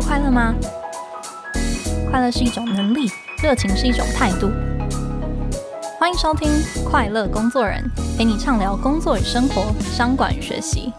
快乐吗？快乐是一种能力，热情是一种态度。欢迎收听《快乐工作人》，陪你畅聊工作与生活、商管与学习。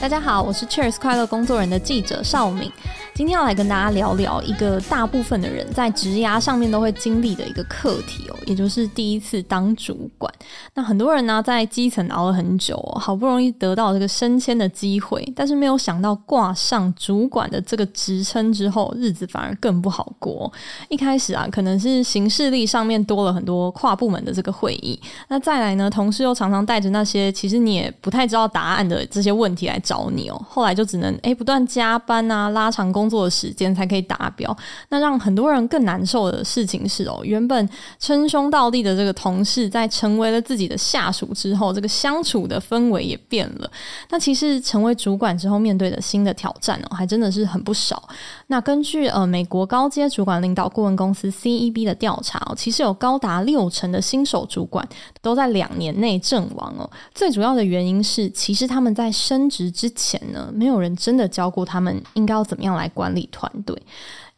大家好，我是 Cheers 快乐工作人的记者邵敏。今天要来跟大家聊聊一个大部分的人在职涯上面都会经历的一个课题哦，也就是第一次当主管。那很多人呢，在基层熬了很久哦，好不容易得到这个升迁的机会，但是没有想到挂上主管的这个职称之后，日子反而更不好过。一开始啊，可能是行事历上面多了很多跨部门的这个会议，那再来呢，同事又常常带着那些其实你也不太知道答案的这些问题来找你哦，后来就只能诶不断加班啊，拉长工作时间才可以达标，那让很多人更难受的事情是哦，原本称兄道弟的这个同事，在成为了自己的下属之后，这个相处的氛围也变了。那其实成为主管之后，面对的新的挑战哦，还真的是很不少。那根据呃美国高阶主管领导顾问公司 CEB 的调查，其实有高达六成的新手主管都在两年内阵亡哦。最主要的原因是，其实他们在升职之前呢，没有人真的教过他们应该要怎么样来管理团队，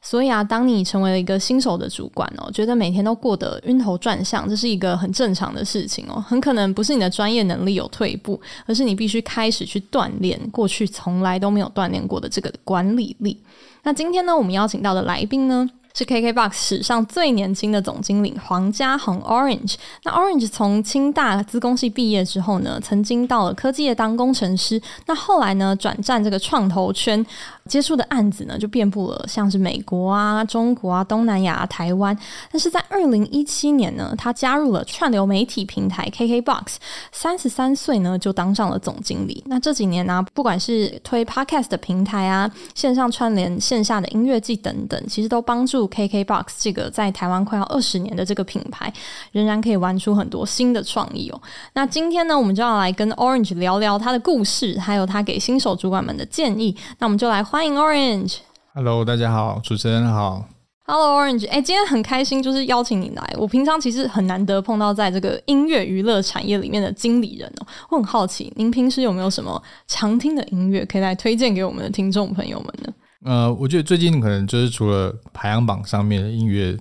所以啊，当你成为了一个新手的主管哦，觉得每天都过得晕头转向，这是一个很正常的事情哦。很可能不是你的专业能力有退步，而是你必须开始去锻炼过去从来都没有锻炼过的这个管理力。那今天呢，我们邀请到的来宾呢，是 KKBOX 史上最年轻的总经理黄家恒 Orange。那 Orange 从清大资工系毕业之后呢，曾经到了科技业当工程师。那后来呢，转战这个创投圈。接触的案子呢，就遍布了像是美国啊、中国啊、东南亚、台湾。但是在二零一七年呢，他加入了串流媒体平台 KKBOX，三十三岁呢就当上了总经理。那这几年呢、不管是推 Podcast 的平台啊、线上串联、线下的音乐季等等，其实都帮助 KKBOX 这个在台湾快要二十年的这个品牌，仍然可以玩出很多新的创意哦。那今天呢，我们就要来跟 Orange 聊聊他的故事，还有他给新手主管们的建议。那我们就来。欢迎 Orange，Hello，大家好，主持人好，Hello Orange，哎，今天很开心，就是邀请你来。我平常其实很难得碰到在这个音乐娱乐产业里面的经理人哦。我很好奇，您平时有没有什么常听的音乐可以来推荐给我们的听众朋友们呢？呃，我觉得最近可能就是除了排行榜上面的音乐，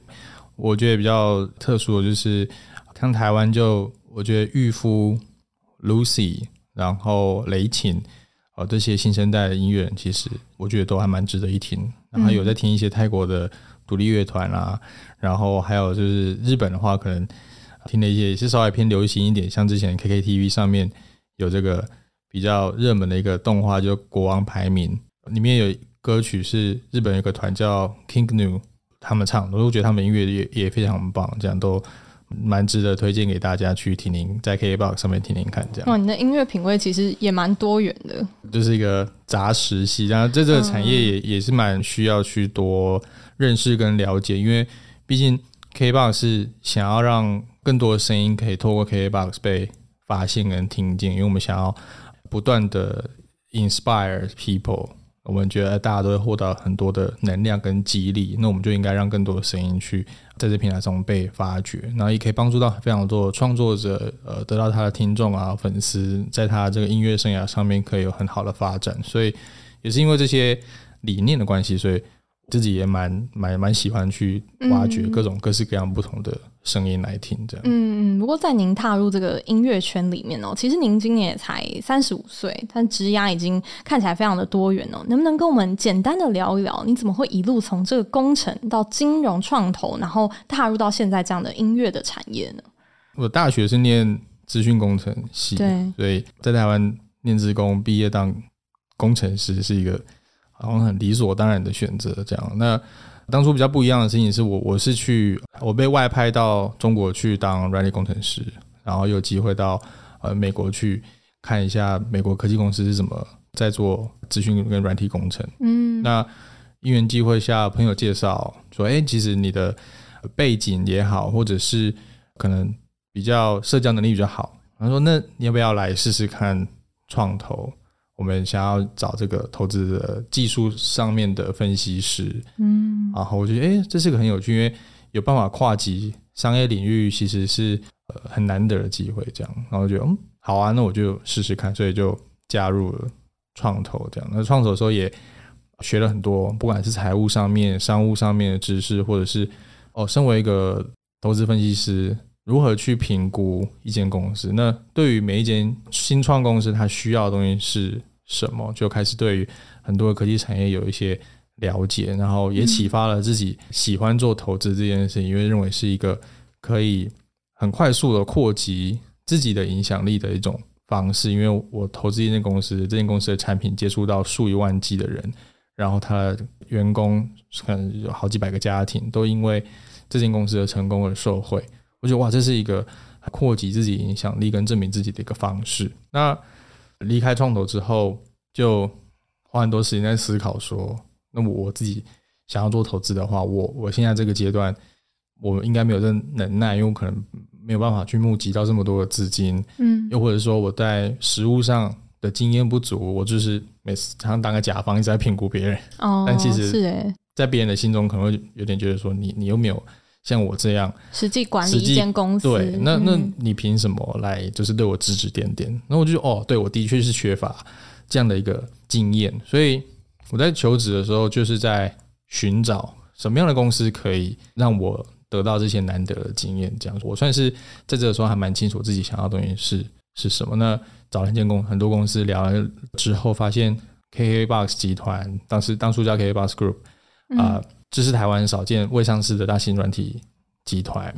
我觉得比较特殊的就是像台湾就我觉得玉夫、Lucy，然后雷琴。哦，这些新生代的音乐，其实我觉得都还蛮值得一听。然后有在听一些泰国的独立乐团啊，然后还有就是日本的话，可能听了一些也是稍微偏流行一点，像之前 KKTV 上面有这个比较热门的一个动画，就《国王排名》，里面有歌曲是日本有个团叫 King New 他们唱的，我都觉得他们音乐也也非常棒，这样都。蛮值得推荐给大家去听听，在 KKBOX 上面听听看，这样。哇，你的音乐品味其实也蛮多元的，就是一个杂食系。然后在这个产业也、嗯、也是蛮需要去多认识跟了解，因为毕竟 KKBOX 是想要让更多的声音可以透过 KKBOX 被发现跟听见，因为我们想要不断的 inspire people。我们觉得大家都会获得很多的能量跟激励，那我们就应该让更多的声音去在这平台上被发掘，然后也可以帮助到非常多的创作者，呃，得到他的听众啊、粉丝，在他这个音乐生涯上面可以有很好的发展。所以也是因为这些理念的关系，所以。自己也蛮蛮蛮喜欢去挖掘各种各式各样不同的声音来听，这样。嗯嗯。不过在您踏入这个音乐圈里面哦，其实您今年也才三十五岁，但职涯已经看起来非常的多元哦。能不能跟我们简单的聊一聊，你怎么会一路从这个工程到金融创投，然后踏入到现在这样的音乐的产业呢？我大学是念资讯工程系，对，所以在台湾念职工毕业当工程师是一个。好像很理所当然的选择这样。那当初比较不一样的事情是我我是去我被外派到中国去当软体工程师，然后有机会到呃美国去看一下美国科技公司是怎么在做资讯跟软体工程。嗯，那因缘机会下，朋友介绍说，哎，其实你的背景也好，或者是可能比较社交能力比较好，他说，那你要不要来试试看创投？我们想要找这个投资的技术上面的分析师，嗯，然后我觉得，哎，这是个很有趣，因为有办法跨级商业领域，其实是呃很难得的机会。这样，然后就嗯好啊，那我就试试看，所以就加入了创投。这样，那创投的时候也学了很多，不管是财务上面、商务上面的知识，或者是哦，身为一个投资分析师，如何去评估一间公司？那对于每一间新创公司，它需要的东西是什么？就开始对于很多科技产业有一些。了解，然后也启发了自己喜欢做投资这件事情，因为认为是一个可以很快速的扩及自己的影响力的一种方式。因为我投资一间公司，这间公司的产品接触到数以万计的人，然后他的员工可能有好几百个家庭都因为这间公司的成功而受惠。我觉得哇，这是一个扩及自己影响力跟证明自己的一个方式。那离开创投之后，就花很多时间在思考说。那么我自己想要做投资的话，我我现在这个阶段，我应该没有这能耐，因为我可能没有办法去募集到这么多的资金，嗯，又或者说我在实务上的经验不足，我就是每次常常当个甲方一直在评估别人，哦，但其实是诶，在别人的心中可能会有点觉得说你你又没有像我这样实际管理一间公司，对，那那你凭什么来就是对我指指点点？那我就哦，对我的确是缺乏这样的一个经验，所以。我在求职的时候，就是在寻找什么样的公司可以让我得到这些难得的经验。这样，我算是在这个时候还蛮清楚自己想要的东西是是什么。那找了一间公很多公司聊了之后，发现 KKBOX 集团当时当初叫 KKBOX Group 啊、呃，这是台湾少见未上市的大型软体集团，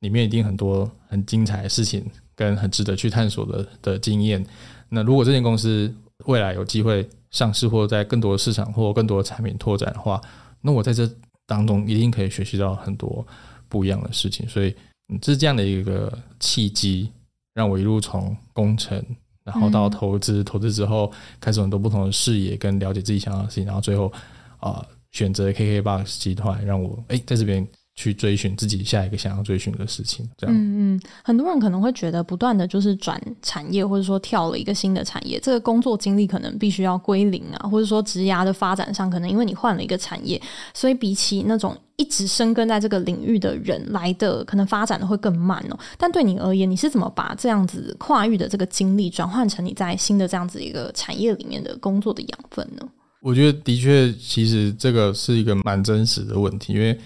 里面一定很多很精彩的事情跟很值得去探索的的经验。那如果这间公司未来有机会，上市或者在更多的市场或更多的产品拓展的话，那我在这当中一定可以学习到很多不一样的事情。所以，这是这样的一个契机，让我一路从工程，然后到投资，投资之后开始很多不同的视野跟了解自己想要的事情，然后最后啊，选择 KKBOX 集团，让我诶在这边。去追寻自己下一个想要追寻的事情，这样。嗯嗯，很多人可能会觉得，不断的就是转产业，或者说跳了一个新的产业，这个工作经历可能必须要归零啊，或者说职涯的发展上，可能因为你换了一个产业，所以比起那种一直深耕在这个领域的人来的，可能发展的会更慢哦。但对你而言，你是怎么把这样子跨域的这个经历转换成你在新的这样子一个产业里面的工作的养分呢？我觉得的确，其实这个是一个蛮真实的问题，因为。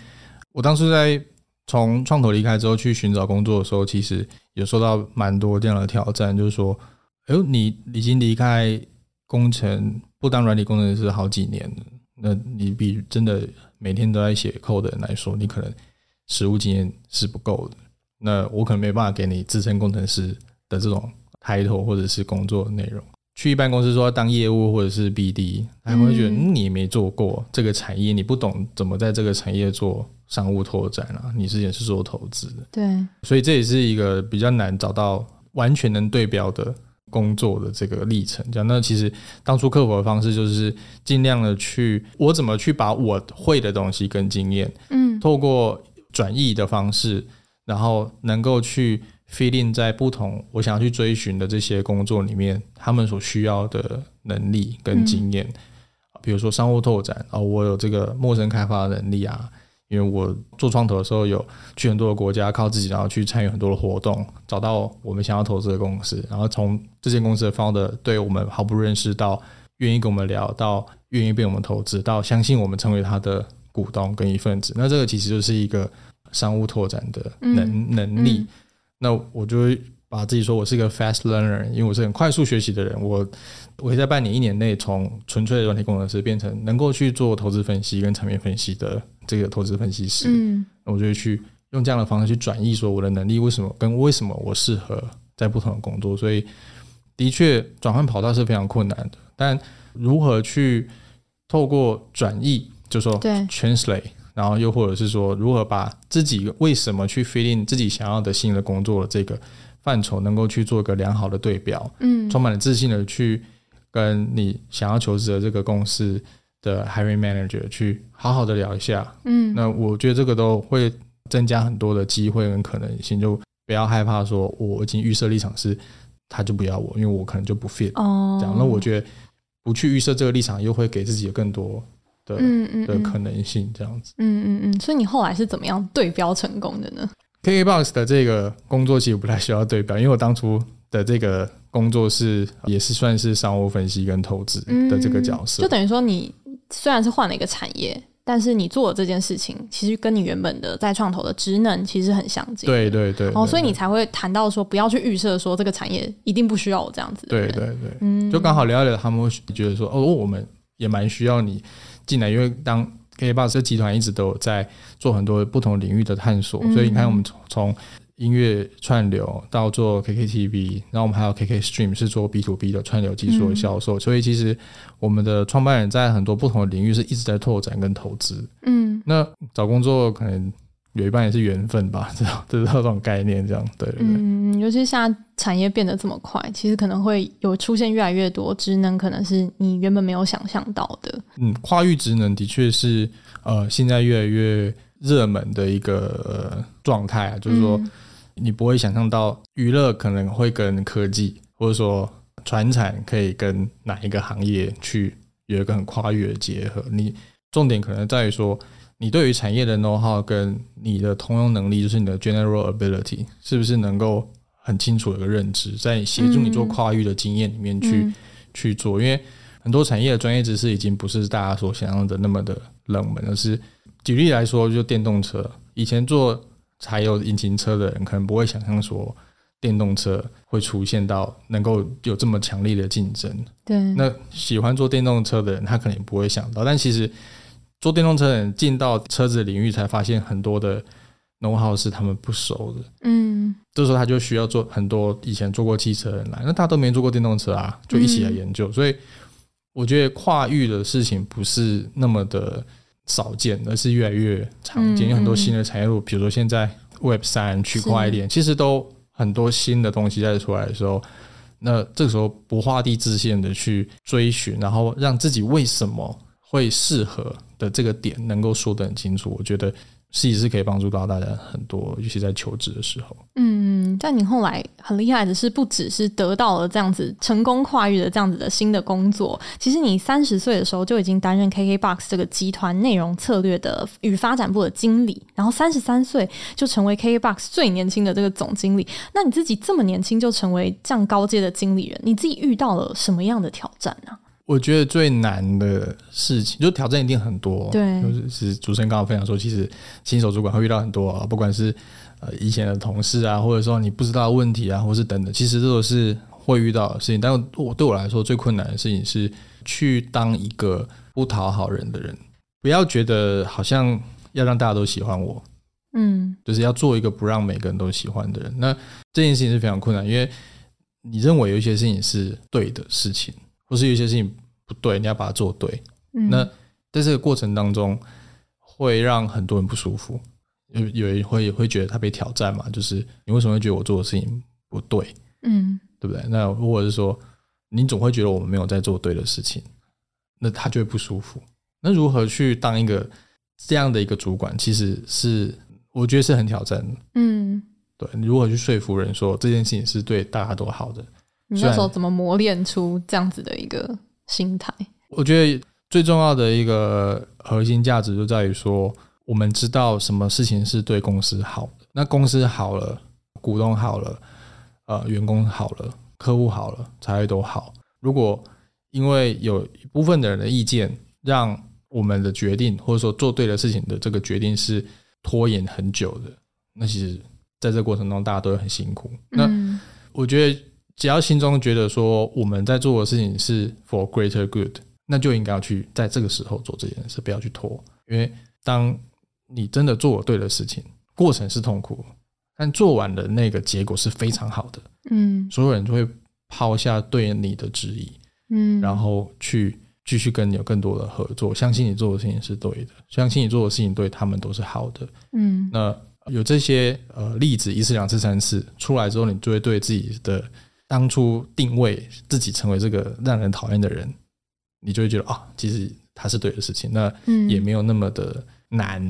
我当初在从创投离开之后去寻找工作的时候，其实有受到蛮多这样的挑战，就是说，哎呦，你已经离开工程，不当软体工程师好几年了，那你比真的每天都在写 code 的人来说，你可能实务经验是不够的。那我可能没办法给你资深工程师的这种 title 或者是工作内容。去一般公司说当业务或者是 BD，他会觉得你也没做过这个产业，你不懂怎么在这个产业做。商务拓展啊，你之前是做投资的，对，所以这也是一个比较难找到完全能对标的工作的这个历程。这样，那其实当初克服的方式就是尽量的去，我怎么去把我会的东西跟经验，嗯，透过转译的方式，然后能够去 in 在不同我想要去追寻的这些工作里面，他们所需要的能力跟经验，嗯，比如说商务拓展啊，我有这个陌生开发的能力啊。因为我做创投的时候，有去很多的国家，靠自己，然后去参与很多的活动，找到我们想要投资的公司，然后从这间公司的 founder 对我们毫不认识，到愿意跟我们聊，到愿意被我们投资，到相信我们成为他的股东跟一份子。那这个其实就是一个商务拓展的能、嗯、能力。那我就会把自己说我是一个 fast learner，因为我是很快速学习的人。我我会在半年、一年内，从纯粹的软体工程师变成能够去做投资分析跟产品分析的。这个投资分析师，嗯，我就会去用这样的方式去转移，说我的能力为什么跟为什么我适合在不同的工作，所以的确转换跑道是非常困难的。但如何去透过转译，就说 translate，然后又或者是说如何把自己为什么去 fit in 自己想要的新的工作的这个范畴，能够去做一个良好的对标，嗯，充满了自信的去跟你想要求职的这个公司的 hiring manager 去好好的聊一下，嗯，那我觉得这个都会增加很多的机会跟可能性，就不要害怕说我已经预设立场是他就不要我，因为我可能就不 fit 哦，这样，那我觉得不去预设这个立场，又会给自己有更多的嗯嗯的可能性这样子。嗯嗯嗯。所以你后来是怎么样对标成功的呢？KKBOX 的这个工作其实不太需要对标，因为我当初的这个工作是也是算是商务分析跟投资的这个角色，嗯，就等于说你虽然是换了一个产业。但是你做的这件事情，其实跟你原本的在创投的职能其实很相近。对对对。哦，所以你才会谈到说，不要去预设说这个产业一定不需要我这样子。对对对。嗯。就刚好聊一聊，他们会觉得说，哦，我们也蛮需要你进来，因为当 KKBOX 这集团一直都有在做很多不同领域的探索，嗯、所以你看，我们从从。音乐串流到做 KKTV，然后我们还有 KK Stream 是做 B to B 的串流技术的销售，嗯，所以其实我们的创办人在很多不同的领域是一直在拓展跟投资。嗯，那找工作可能有一半也是缘分吧，这样这这种概念，这样对对对。嗯，尤其现在产业变得这么快，其实可能会有出现越来越多职能，可能是你原本没有想象到的。嗯，跨域职能的确是呃现在越来越热门的一个状态啊，就是说。嗯你不会想象到娱乐可能会跟科技，或者说传产可以跟哪一个行业去有一个很跨越的结合。你重点可能在于说，你对于产业的 know how 跟你的通用能力，就是你的 general ability，是不是能够很清楚的一个认知，在协助你做跨域的经验里面去、嗯、去做。因为很多产业的专业知识已经不是大家所想象的那么的冷门，而是举例来说，就电动车，以前做。柴油引擎车的人可能不会想象说，电动车会出现到能够有这么强烈的竞争。对，那喜欢做电动车的人，他可能也不会想到。但其实做电动车的人进到车子领域，才发现很多的 know-how 是他们不熟的。嗯，这时候他就需要做很多以前做过汽车的人来，那他都没做过电动车啊，就一起来研究。嗯、所以我觉得跨域的事情不是那么的。少见，而是越来越常见。有很多新的产业路，比如说现在 Web 三区块链，其实都很多新的东西在出来的时候，那这个时候不画地自限的去追寻，然后让自己为什么会适合的这个点能够说得很清楚，我觉得。其实是可以帮助到大家很多，尤其在求职的时候。嗯，但你后来很厉害的是，不只是得到了这样子成功跨越的这样子的新的工作，其实你三十岁的时候就已经担任 KKBOX 这个集团内容策略的与发展部的经理，然后三十三岁就成为 KKBOX 最年轻的这个总经理。那你自己这么年轻就成为这样高阶的经理人，你自己遇到了什么样的挑战呢？我觉得最难的事情，就挑战一定很多。对，就是主持人刚刚分享说，其实新手主管会遇到很多啊，不管是呃以前的同事啊，或者说你不知道的问题啊，或是等等，其实这都是会遇到的事情。但我对我来说最困难的事情是去当一个不讨好人的人，不要觉得好像要让大家都喜欢我，嗯，就是要做一个不让每个人都喜欢的人。那这件事情是非常困难，因为你认为有一些事情是对的事情。不是有些事情不对，你要把它做对。嗯、那在这个过程当中，会让很多人不舒服，有有人会会觉得他被挑战嘛？就是你为什么会觉得我做的事情不对？嗯，对不对？那如果是说，你总会觉得我们没有在做对的事情，那他就会不舒服。那如何去当一个这样的一个主管，其实是我觉得是很挑战的。嗯，对，你如何去说服人说这件事情是对大家都好的？你那时候怎么磨练出这样子的一个心态？我觉得最重要的一个核心价值就在于说，我们知道什么事情是对公司好的。那公司好了，股东好了，呃，员工好了，客户好了，才会都好。如果因为有一部分的人的意见，让我们的决定或者说做对的事情的这个决定是拖延很久的，那其实在这个过程中大家都会很辛苦。那我觉得。只要心中觉得说我们在做的事情是 for greater good，那就应该要去在这个时候做这件事，不要去拖。因为当你真的做了对的事情，过程是痛苦，但做完的那个结果是非常好的。嗯，所有人就会抛下对你的质疑，嗯，然后去继续跟你有更多的合作，相信你做的事情是对的，相信你做的事情对他们都是好的。嗯，那有这些呃例子一次、两次、三次出来之后，你就会对自己的。当初定位自己成为这个让人讨厌的人，你就会觉得啊、哦，其实他是对的事情，那也没有那么的难。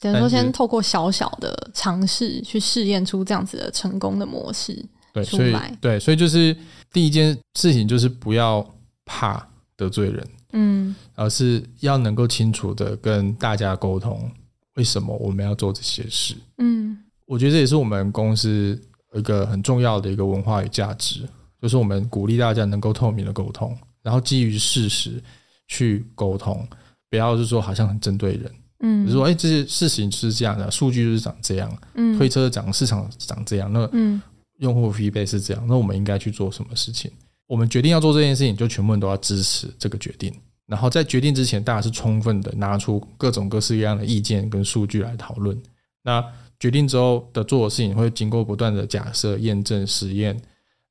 等于说，先透过小小的尝试去试验出这样子的成功的模式，对，所以对，所以就是第一件事情就是不要怕得罪人，嗯，而是要能够清楚的跟大家沟通，为什么我们要做这些事。嗯，我觉得这也是我们公司一个很重要的一个文化与价值，就是我们鼓励大家能够透明的沟通，然后基于事实去沟通，不要是说好像很针对人，嗯，就是说哎，这些事情就是这样的，数据就是长这样，嗯，推车长市场长这样，那嗯，用户 feedback 是这样，那我们应该去做什么事情？我们决定要做这件事情，就全部人都要支持这个决定。然后在决定之前，大家是充分的拿出各种各式各样的意见跟数据来讨论。那决定之后的做的事情，会经过不断的假设、验证、实验，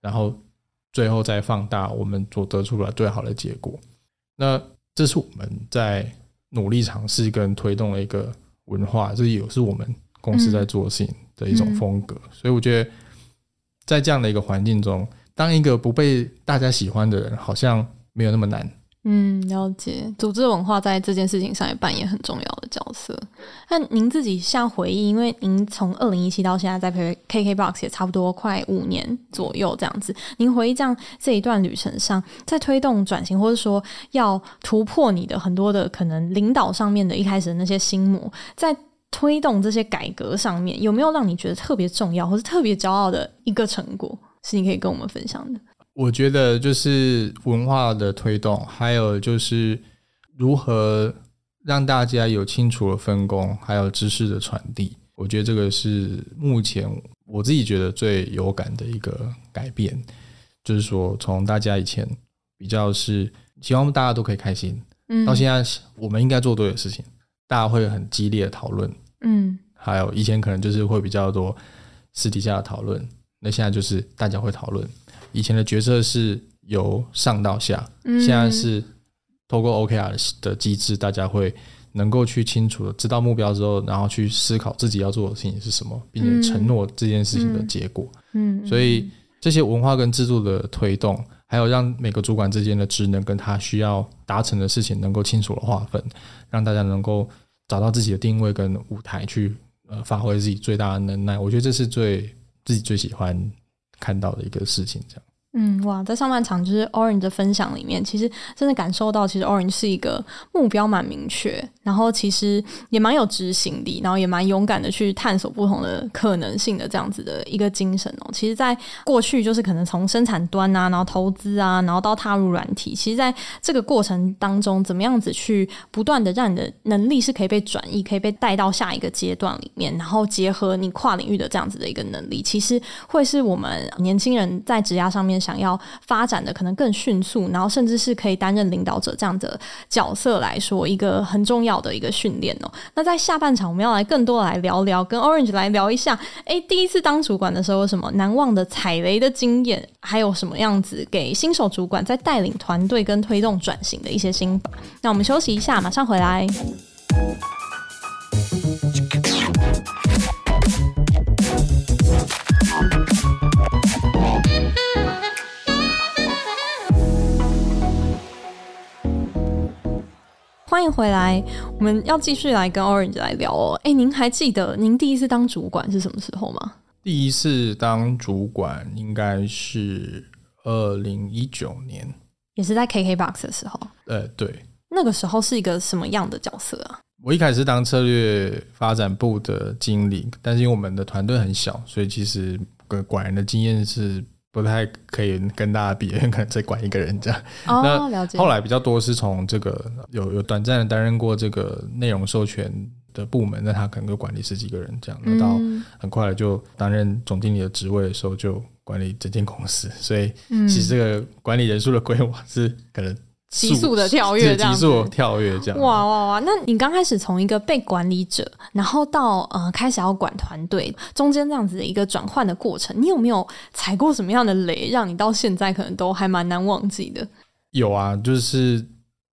然后最后再放大我们所得出来最好的结果。那这是我们在努力尝试跟推动的一个文化，这也是我们公司在做的事情的一种风格。所以我觉得，在这样的一个环境中，当一个不被大家喜欢的人，好像没有那么难。嗯，了解。组织文化在这件事情上也扮演很重要的角色。那您自己像回忆，因为您从二零一七到现在在 KKBOX 也差不多快五年左右这样子。您回忆这样这一段旅程上，在推动转型，或者说要突破你的很多的可能领导上面的一开始的那些心魔，在推动这些改革上面，有没有让你觉得特别重要，或是特别骄傲的一个成果？是你可以跟我们分享的。我觉得就是文化的推动，还有就是如何让大家有清楚的分工，还有知识的传递。我觉得这个是目前我自己觉得最有感的一个改变。就是说，从大家以前比较是希望大家都可以开心，嗯，到现在我们应该做对的事情，大家会很激烈的讨论，嗯，还有以前可能就是会比较多私底下的讨论。那现在就是大家会讨论，以前的决策是由上到下，现在是透过 OKR 的机制，大家会能够去清楚的知道目标之后，然后去思考自己要做的事情是什么，并且承诺这件事情的结果。嗯，所以这些文化跟制度的推动，还有让每个主管之间的职能跟他需要达成的事情能够清楚的划分，让大家能够找到自己的定位跟舞台去呃发挥自己最大的能耐。我觉得这是最。自己最喜欢看到的一个事情，这样。嗯，哇，在上半场就是 Orange 的分享里面，其实真的感受到，其实 Orange 是一个目标蛮明确，然后其实也蛮有执行力，然后也蛮勇敢的去探索不同的可能性的这样子的一个精神哦。其实，在过去就是可能从生产端啊，然后投资啊，然后到踏入软体，其实在这个过程当中，怎么样子去不断的让你的能力是可以被转移，可以被带到下一个阶段里面，然后结合你跨领域的这样子的一个能力，其实会是我们年轻人在职涯上面。想要发展的可能更迅速，然后甚至是可以担任领导者这样的角色来说，一个很重要的一个训练哦。那在下半场，我们要来更多来聊聊，跟 Orange 来聊一下，诶，第一次当主管的时候有什么难忘的踩雷的经验，还有什么样子给新手主管在带领团队跟推动转型的一些心法。那我们休息一下，马上回来。欢迎回来，我们要继续来跟 Orange 来聊哦。哎，您还记得您第一次当主管是什么时候吗？第一次当主管应该是二零一九年，也是在 KKBOX 的时候。呃，对，那个时候是一个什么样的角色啊？我一开始当策略发展部的经理，但是因为我们的团队很小，所以其实管管人的经验是。不太可以跟大家比，可能再管一个人这样。哦，那。后来比较多是从这个有有短暂的担任过这个内容授权的部门，那他可能就管理十几个人这样。那到很快就担任总经理的职位的时候，就管理整间公司。所以其实这个管理人数的规划是可能。急速的跳跃，这样急速跳跃这样。哇哇哇！那你刚开始从一个被管理者，然后到呃开始要管团队，中间这样子的一个转换的过程，你有没有踩过什么样的雷，让你到现在可能都还蛮难忘记的？有啊，就是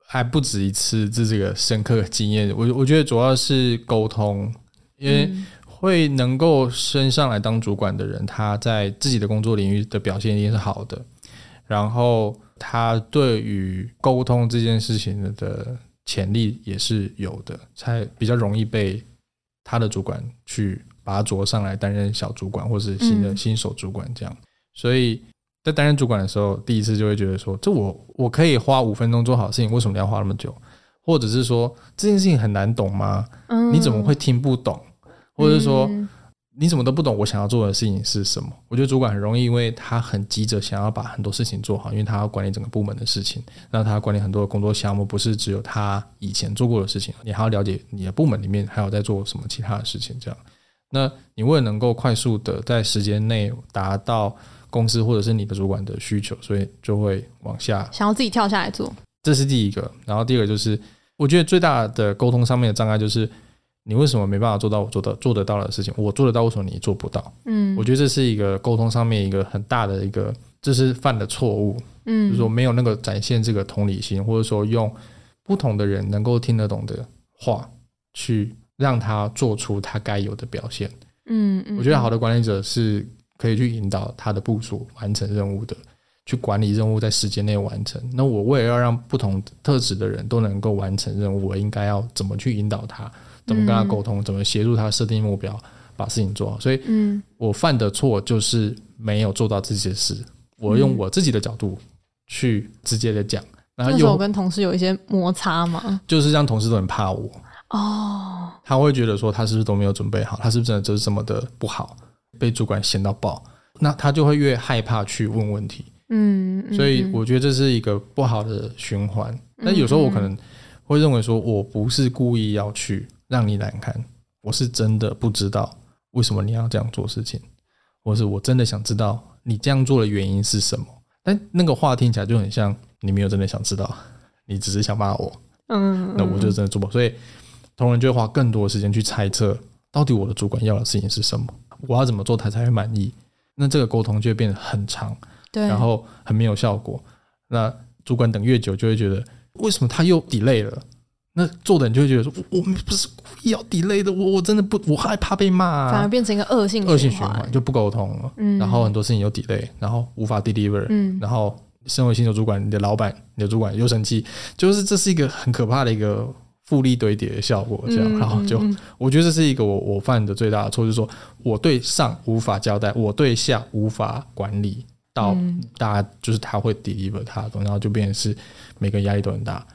还不止一次，这这个深刻的经验。我我觉得主要是沟通，因为会能够升上来当主管的人，他在自己的工作领域的表现一定是好的，然后。他对于沟通这件事情的潜力也是有的，才比较容易被他的主管去把他擢上来担任小主管或是新的新手主管这样。所以在担任主管的时候，第一次就会觉得说，这我我可以花五分钟做好事情，为什么要花那么久？或者是说这件事情很难懂吗？嗯，你怎么会听不懂？或者是说你怎么都不懂我想要做的事情是什么？我觉得主管很容易，因为他很急着想要把很多事情做好，因为他要管理整个部门的事情，那他管理很多的工作项目，不是只有他以前做过的事情，你还要了解你的部门里面还有在做什么其他的事情。这样，那你为了能够快速的在时间内达到。公司或者是你的主管的需求，所以就会往下想要自己跳下来做，这是第一个。然后第二个就是，我觉得最大的沟通上面的障碍就是，你为什么没办法做到我做到做得到的事情？我做得到，为什么你做不到？嗯，我觉得这是一个沟通上面一个很大的一个，这是犯的错误。嗯，就是说没有那个展现这个同理心，或者说用不同的人能够听得懂的话，去让他做出他该有的表现。嗯嗯，我觉得好的管理者是。可以去引导他的部署完成任务的，去管理任务在时间内完成。那我为了要让不同特质的人都能够完成任务，我应该要怎么去引导他？怎么跟他沟通？怎么协助他设定目标，把事情做好？所以，嗯，我犯的错就是没有做到这些事。我用我自己的角度去直接的讲，然后有跟同事有一些摩擦嘛，就是让同事都很怕我哦，他会觉得说他是不是都没有准备好？他是不是真的就是这么的不好？被主管嫌到爆，那他就会越害怕去问问题。嗯，所以我觉得这是一个不好的循环。那有时候我可能会认为说，我不是故意要去让你难堪，我是真的不知道为什么你要这样做事情，或是我真的想知道你这样做的原因是什么。但那个话听起来就很像你没有真的想知道，你只是想骂我。嗯，那我就真的做不好。所以同仁就会花更多的时间去猜测，到底我的主管要的事情是什么。我要怎么做他才会满意？那这个沟通就会变得很长，对，然后很没有效果。那主管等越久，就会觉得为什么他又 delay 了？那做的人就会觉得说，我们不是故意要 delay 的，我我真的不，我害怕被骂啊，反而变成一个恶性恶性循环，就不沟通了。嗯，然后很多事情又 delay，然后无法 deliver，嗯，然后身为新手主管，你的老板、你的主管又生气，就是这是一个很可怕的一个。复利堆叠的效果，这样，然后就，我觉得这是一个我我犯的最大的错，就是说我对上无法交代，我对下无法管理，到大家就是他会 deliver 他的东西，然后就变成是每个压力都很大，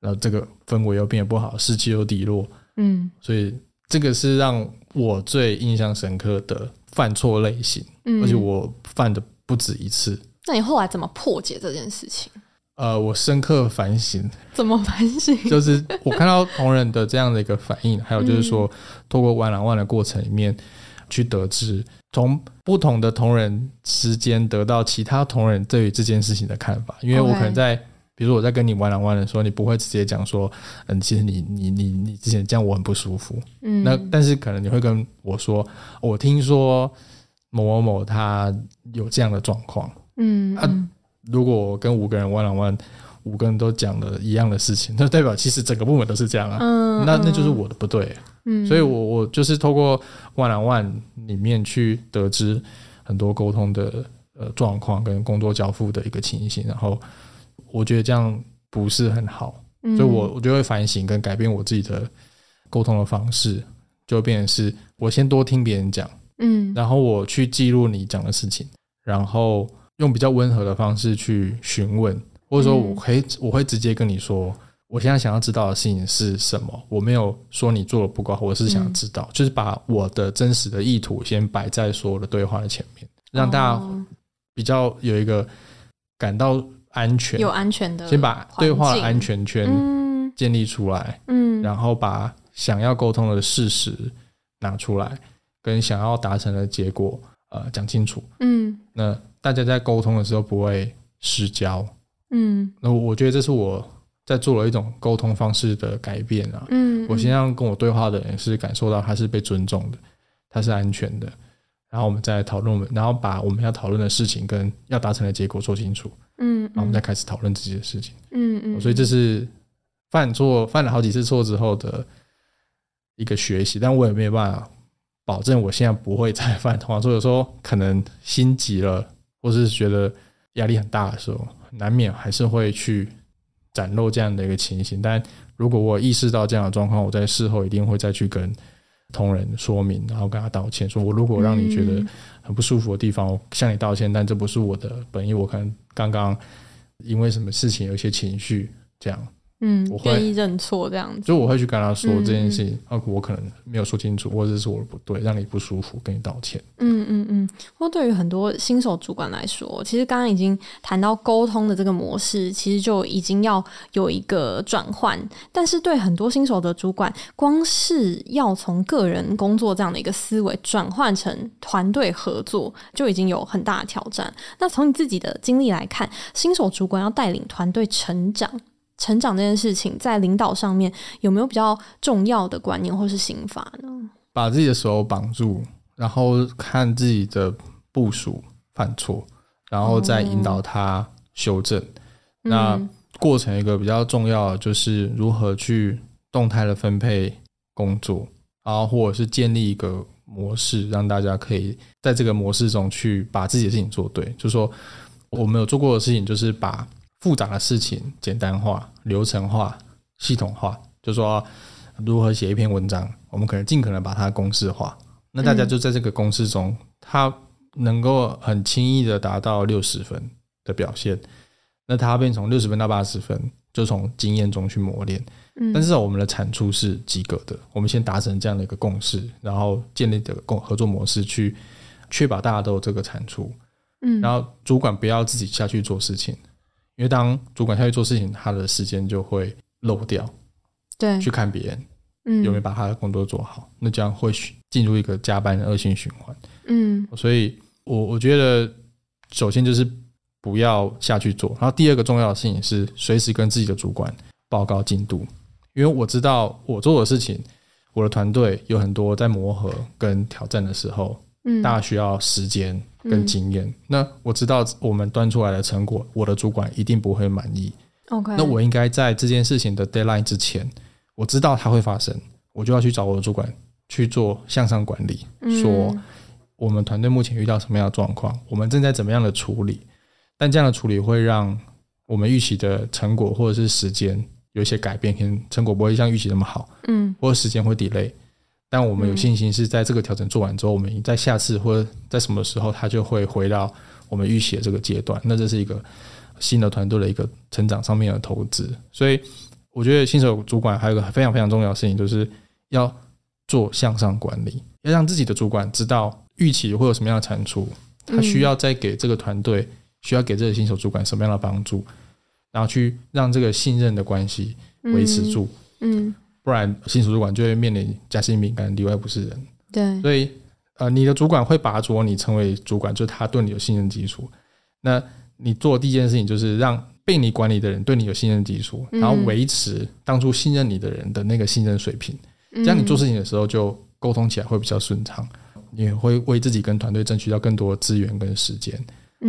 然后这个氛围又变得不好，士气又低落，嗯，所以这个是让我最印象深刻的犯错类型，而且我犯的不止一次。那你后来怎么破解这件事情？呃，我深刻反省，怎么反省？就是我看到同仁的这样的一个反应，还有就是说，透过玩狼万的过程里面，去得知从不同的同仁之间得到其他同仁对于这件事情的看法。因为我可能在，比如说我在跟你玩两玩的时候，你不会直接讲说，嗯，其实你你你你之前这样我很不舒服。嗯，那但是可能你会跟我说，我听说某某某他有这样的状况。嗯，啊。如果我跟五个人玩两玩五个人都讲了一样的事情，那代表其实整个部门都是这样啊。嗯，那那就是我的不对。嗯，所以我我就是透过 one on one 里面去得知很多沟通的呃状况跟工作交付的一个情形，然后我觉得这样不是很好，所以我我就会反省跟改变我自己的沟通的方式，就变成是我先多听别人讲，嗯，然后我去记录你讲的事情，然后。用比较温和的方式去询问，或者说我可以，我会直接跟你说，我现在想要知道的事情是什么。我没有说你做的不够好，我是想知道，就是把我的真实的意图先摆在所有的对话的前面，让大家比较有一个感到安全、有安全的，先把对话的安全圈建立出来，嗯，然后把想要沟通的事实拿出来，跟想要达成的结果呃讲清楚，嗯，那。大家在沟通的时候不会失焦，嗯，那我觉得这是我在做了一种沟通方式的改变啊，嗯，我先让跟我对话的人是感受到他是被尊重的，他是安全的，然后我们再讨论，然后把我们要讨论的事情跟要达成的结果说清楚，嗯，然后我们再开始讨论自己的事情，嗯嗯，所以这是犯错犯了好几次错之后的一个学习，但我也没有办法保证我现在不会再犯同样错，有时候可能心急了。或是觉得压力很大的时候，难免还是会去展露这样的一个情形。但如果我意识到这样的状况，我在事后一定会再去跟同仁说明，然后跟他道歉，说我如果让你觉得很不舒服的地方，我向你道歉，但这不是我的本意，我可能刚刚因为什么事情有一些情绪，这样。嗯，我愿意认错这样子，就我会去跟他说这件事情，啊、嗯，我可能没有说清楚，或者是我的不对，让你不舒服，跟你道歉。嗯嗯嗯。不过对于很多新手主管来说，其实刚刚已经谈到沟通的这个模式，其实就已经要有一个转换。但是对很多新手的主管，光是要从个人工作这样的一个思维转换成团队合作，就已经有很大的挑战。那从你自己的经历来看，新手主管要带领团队成长。成长这件事情，在领导上面有没有比较重要的观念或是刑法呢？把自己的手绑住，然后看自己的部署犯错，然后再引导他修正。嗯、那过程一个比较重要的就是如何去动态的分配工作，然后或者是建立一个模式，让大家可以在这个模式中去把自己的事情做对。就是说，我们有做过的事情，就是把。复杂的事情简单化、流程化、系统化，就说如何写一篇文章，我们可能尽可能把它公式化。那大家就在这个公式中，他能够很轻易的达到六十分的表现。那他变从六十分到八十分，就从经验中去磨练。但是我们的产出是及格的。我们先达成这样的一个共识，然后建立这个共合作模式，去确保大家都有这个产出。嗯，然后主管不要自己下去做事情。因为当主管下去做事情，他的时间就会漏掉，对，去看别人，嗯，有没有把他的工作做好，那这样会进入一个加班的恶性循环，嗯，所以我我觉得，首先就是不要下去做，然后第二个重要的事情是随时跟自己的主管报告进度，因为我知道我做的事情，我的团队有很多在磨合跟挑战的时候，嗯，大家需要时间。跟经验，嗯，那我知道我们端出来的成果，我的主管一定不会满意。OK，那我应该在这件事情的 deadline 之前，我知道它会发生，我就要去找我的主管去做向上管理，嗯，说我们团队目前遇到什么样的状况，我们正在怎么样的处理。但这样的处理会让我们预期的成果或者是时间有一些改变，可能成果不会像预期那么好，嗯，或者时间会 delay。但我们有信心是在这个调整做完之后，我们在下次或者在什么时候，它就会回到我们预期的这个阶段。那这是一个新的团队的一个成长上面的投资。所以我觉得新手主管还有一个非常非常重要的事情，就是要做向上管理，要让自己的主管知道预期会有什么样的产出，他需要再给这个团队，需要给这个新手主管什么样的帮助，然后去让这个信任的关系维持住。嗯不然，新手主管就会面临夹心饼干，里外不是人。对，所以呃，你的主管会拔擢你成为主管，就是他对你有信任基础。那你做的第一件事情就是让被你管理的人对你有信任基础，然后维持当初信任你的人的那个信任水平。这样你做事情的时候就沟通起来会比较顺畅，你也会为自己跟团队争取到更多的资源跟时间，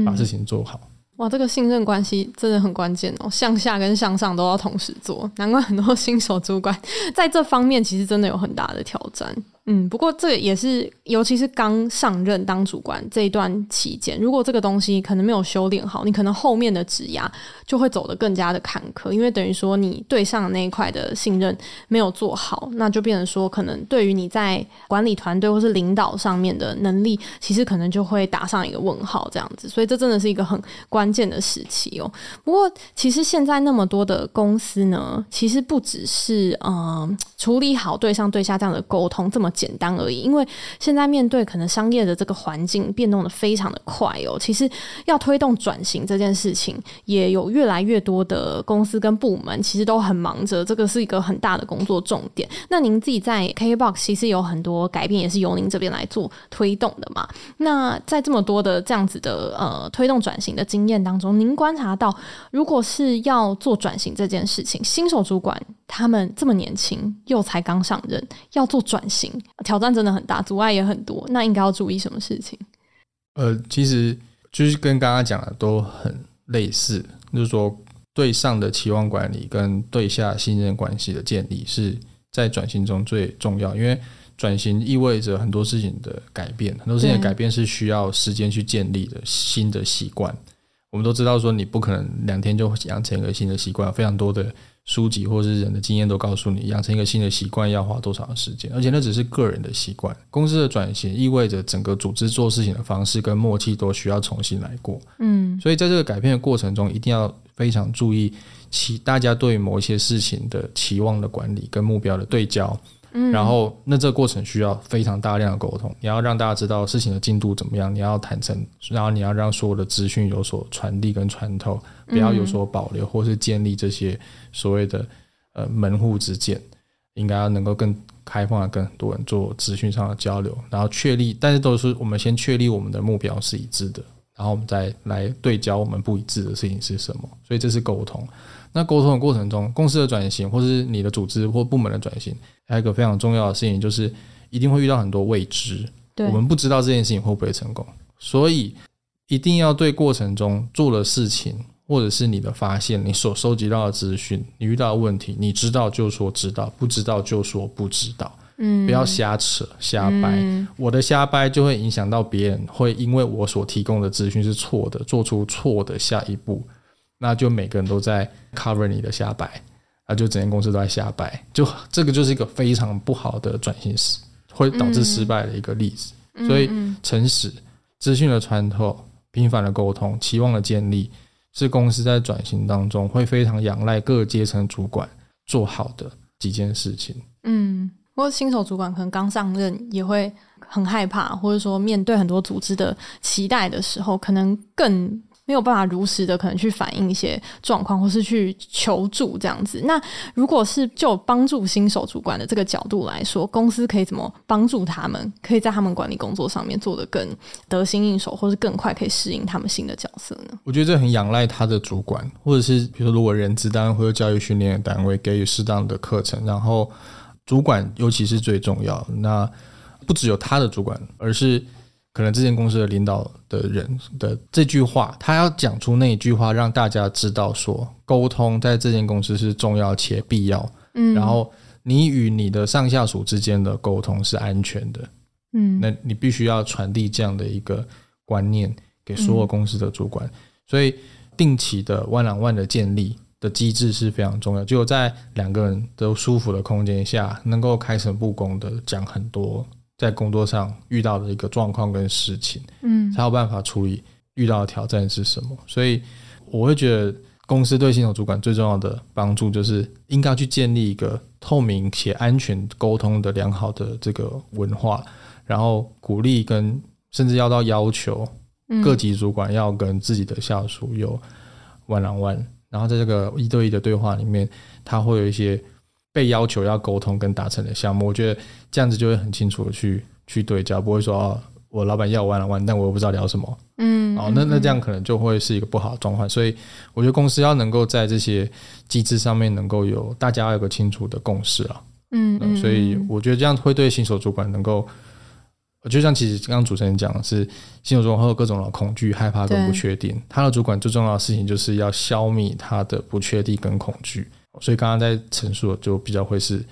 把事情做好。哇，这个信任关系真的很关键哦，向下跟向上都要同时做，难怪很多新手主管 在这方面其实真的有很大的挑战。嗯，不过这也是，尤其是刚上任当主管这一段期间，如果这个东西可能没有修炼好，你可能后面的职涯就会走得更加的坎坷，因为等于说你对上那一块的信任没有做好，那就变成说，可能对于你在管理团队或是领导上面的能力，其实可能就会打上一个问号，这样子。所以这真的是一个很关键的时期哦。不过，其实现在那么多的公司呢，其实不只是嗯、处理好对上对下这样的沟通这么。简单而已，因为现在面对可能商业的这个环境变动的非常的快哦，其实要推动转型这件事情，也有越来越多的公司跟部门其实都很忙着，这个是一个很大的工作重点。那您自己在 KBox 其实有很多改变，也是由您这边来做推动的嘛？那在这么多的这样子的呃推动转型的经验当中，您观察到，如果是要做转型这件事情，新手主管他们这么年轻，又才刚上任，要做转型。挑战真的很大，阻碍也很多。那应该要注意什么事情？呃，其实就是跟刚刚讲的都很类似，就是说对上的期望管理跟对下信任关系的建立是在转型中最重要。因为转型意味着很多事情的改变，很多事情的改变是需要时间去建立的新的习惯，我们都知道说你不可能两天就养成一个新的习惯，非常多的书籍或是人的经验都告诉你，养成一个新的习惯要花多少时间，而且那只是个人的习惯。公司的转型意味着整个组织做事情的方式跟默契都需要重新来过。嗯，所以在这个改变的过程中，一定要非常注意期大家对于某一些事情的期望的管理跟目标的对焦。然后那这个过程需要非常大量的沟通，你要让大家知道事情的进度怎么样，你要坦诚，然后你要让所有的资讯有所传递跟穿透，不要有所保留，或是建立这些所谓的呃门户之见，应该要能够更开放的跟很多人做资讯上的交流，然后确立，但是都是我们先确立我们的目标是一致的，然后我们再来对焦我们不一致的事情是什么，所以这是沟通。那沟通的过程中，公司的转型，或是你的组织或部门的转型，还有一个非常重要的事情，就是一定会遇到很多未知。对，我们不知道这件事情会不会成功，所以一定要对过程中做的事情，或者是你的发现，你所收集到的资讯，你遇到的问题，你知道就说知道，不知道就说不知道。嗯，不要瞎扯瞎掰，嗯，我的瞎掰就会影响到别人，会因为我所提供的资讯是错的，做出错的下一步。那就每个人都在 cover 你的瞎掰，那就整间公司都在瞎掰，就这个就是一个非常不好的转型史，会导致失败的一个例子。嗯、所以，诚实、资讯的穿透、频繁的沟通、期望的建立，是公司在转型当中会非常仰赖各阶层主管做好的几件事情。嗯，不过新手主管可能刚上任也会很害怕，或者说面对很多组织的期待的时候，可能更。没有办法如实的可能去反映一些状况，或是去求助这样子。那如果是就帮助新手主管的这个角度来说，公司可以怎么帮助他们，可以在他们管理工作上面做得更得心应手，或是更快可以适应他们新的角色呢？我觉得这很仰赖他的主管，或者是比如说如果人资单位或者教育训练的单位给予适当的课程，然后主管尤其是最重要。那不只有他的主管，而是。可能这间公司的领导的人的这句话，他要讲出那一句话，让大家知道说，沟通在这间公司是重要且必要。嗯，然后你与你的上下属之间的沟通是安全的。嗯，那你必须要传递这样的一个观念给所有公司的主管。所以，定期的 one-on-one 的建立的机制是非常重要。只有在两个人都舒服的空间下，能够开诚布公的讲很多。在工作上遇到的一个状况跟事情，嗯，才有办法处理遇到的挑战是什么。所以我会觉得，公司对新手主管最重要的帮助，就是应该去建立一个透明且安全沟通的良好的这个文化，然后鼓励跟甚至要到要求各级主管要跟自己的下属有 one-on-one，然后在这个一对一的对话里面，他会有一些。被要求要沟通跟达成的项目，我觉得这样子就会很清楚的去去对焦，不会说哦，我老板要我 one-on-one，但我又不知道聊什么，嗯，哦，那那这样可能就会是一个不好的状况。所以我觉得公司要能够在这些机制上面能够有大家有个清楚的共识啊，嗯，嗯，所以我觉得这样会对新手主管能够，就像其实刚刚主持人讲的是，新手中会有各种的恐惧、害怕跟不确定，他的主管最重要的事情就是要消灭他的不确定跟恐惧。所以刚刚在陈述的就比较会是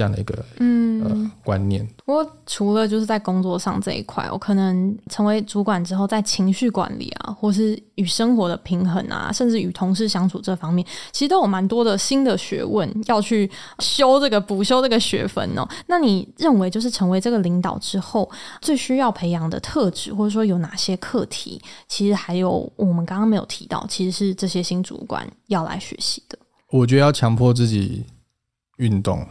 这样的一个嗯呃观念。不过除了就是在工作上这一块，我可能成为主管之后，在情绪管理啊，或是与生活的平衡啊，甚至与同事相处这方面，其实都有蛮多的新的学问要去修这个补修这个学分哦。那你认为就是成为这个领导之后，最需要培养的特质，或者说有哪些课题？其实还有我们刚刚没有提到，其实是这些新主管要来学习的。我觉得要强迫自己运动，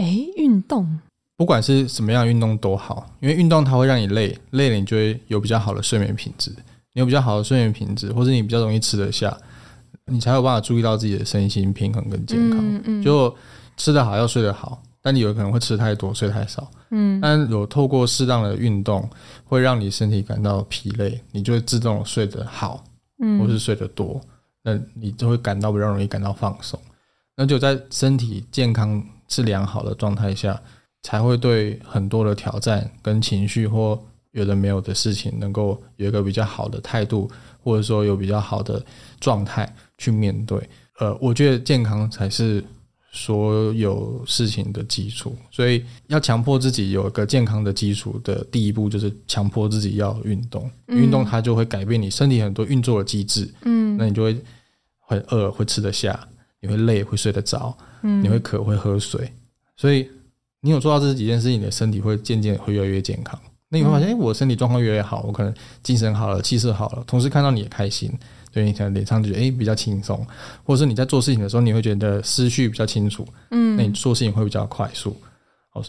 哎，运动，不管是什么样运动都好，因为运动它会让你累，累了你就会有比较好的睡眠品质，你有比较好的睡眠品质，或者你比较容易吃得下，你才有办法注意到自己的身心平衡跟健康。嗯嗯，就吃得好要睡得好，但你有可能会吃太多，睡太少。嗯，但有透过适当的运动，会让你身体感到疲累，你就会自动睡得好，嗯，或是睡得多。那你就会感到比较容易感到放松，那就在身体健康是良好的状态下，才会对很多的挑战跟情绪或有的没有的事情，能够有一个比较好的态度，或者说有比较好的状态去面对。呃，我觉得健康才是所有事情的基础，所以要强迫自己有一个健康的基础的第一步，就是强迫自己要运动。运、嗯、动它就会改变你身体很多运作的机制。嗯，那你就会很饿，会吃得下；你会累，会睡得着；嗯、你会渴，会喝水。所以你有做到这几件事情，你的身体会渐渐会越来越健康。那你会发现，哎、嗯，我身体状况越来越好，我可能精神好了，气色好了，同时看到你也开心。所以，你可能脸上就觉得诶比较轻松，或者是你在做事情的时候，你会觉得思绪比较清楚，嗯，那你做事情会比较快速，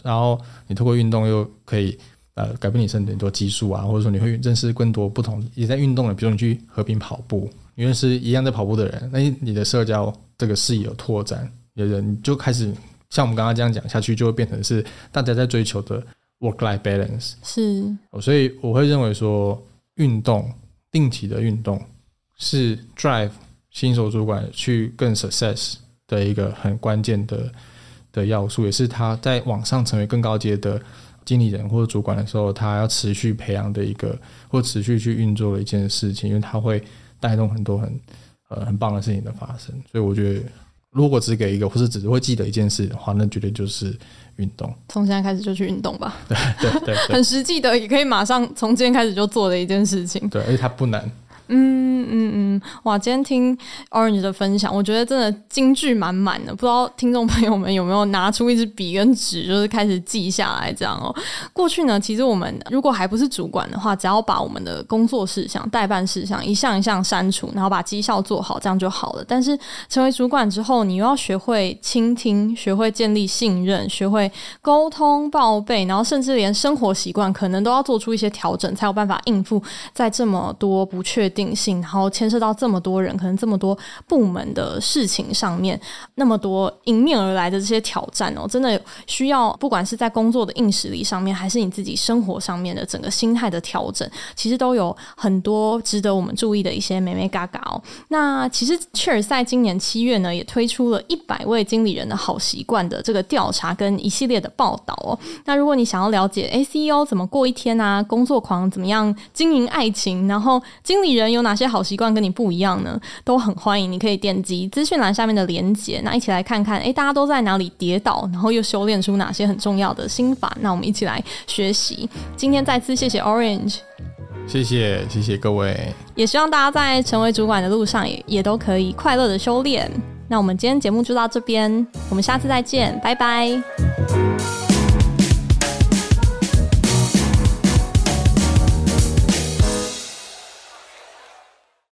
然后你透过运动又可以呃改变你身体很多激素啊，或者说你会认识更多不同也在运动的，比如你去和平跑步，你认识一样在跑步的人，那你的社交这个视野有拓展，有人你就开始像我们刚刚这样讲下去，就会变成是大家在追求的 work-life balance，是，所以我会认为说运动定期的运动。是 drive 新手主管去更 success 的一个很关键的的要素，也是他在往上成为更高阶的经理人或者主管的时候，他要持续培养的一个或持续去运作的一件事情，因为他会带动很多很呃很棒的事情的发生。所以我觉得，如果只给一个或是只会记得一件事的话，那绝对就是运动。从现在开始就去运动吧。对对对，对，很实际的，也可以马上从今天开始就做的一件事情。对，而且它不难。嗯嗯嗯，哇！今天听 Orange 的分享，我觉得真的金句满满的。不知道听众朋友们有没有拿出一支笔跟纸，就是开始记下来这样哦。过去呢，其实我们如果还不是主管的话，只要把我们的工作事项、待办事项一项一项删除，然后把绩效做好，这样就好了。但是成为主管之后，你又要学会倾听，学会建立信任，学会沟通报备，然后甚至连生活习惯可能都要做出一些调整，才有办法应付在这么多不确定定性，然后牵涉到这么多人，可能这么多部门的事情上面，那么多迎面而来的这些挑战哦，真的需要不管是在工作的硬实力上面，还是你自己生活上面的整个心态的调整，其实都有很多值得我们注意的一些美眉嘎嘎哦。那其实切尔赛今年七月呢，也推出了一百位经理人的好习惯的这个调查跟一系列的报道哦。那如果你想要了解 A CEO 怎么过一天啊，工作狂怎么样经营爱情，然后经理人。有哪些好习惯跟你不一样呢？都很欢迎，你可以点击资讯栏下面的连结，那一起来看看，诶，大家都在哪里跌倒，然后又修炼出哪些很重要的心法？那我们一起来学习。今天再次谢谢 Orange，谢谢谢谢各位，也希望大家在成为主管的路上也也都可以快乐的修炼。那我们今天节目就到这边，我们下次再见，拜拜。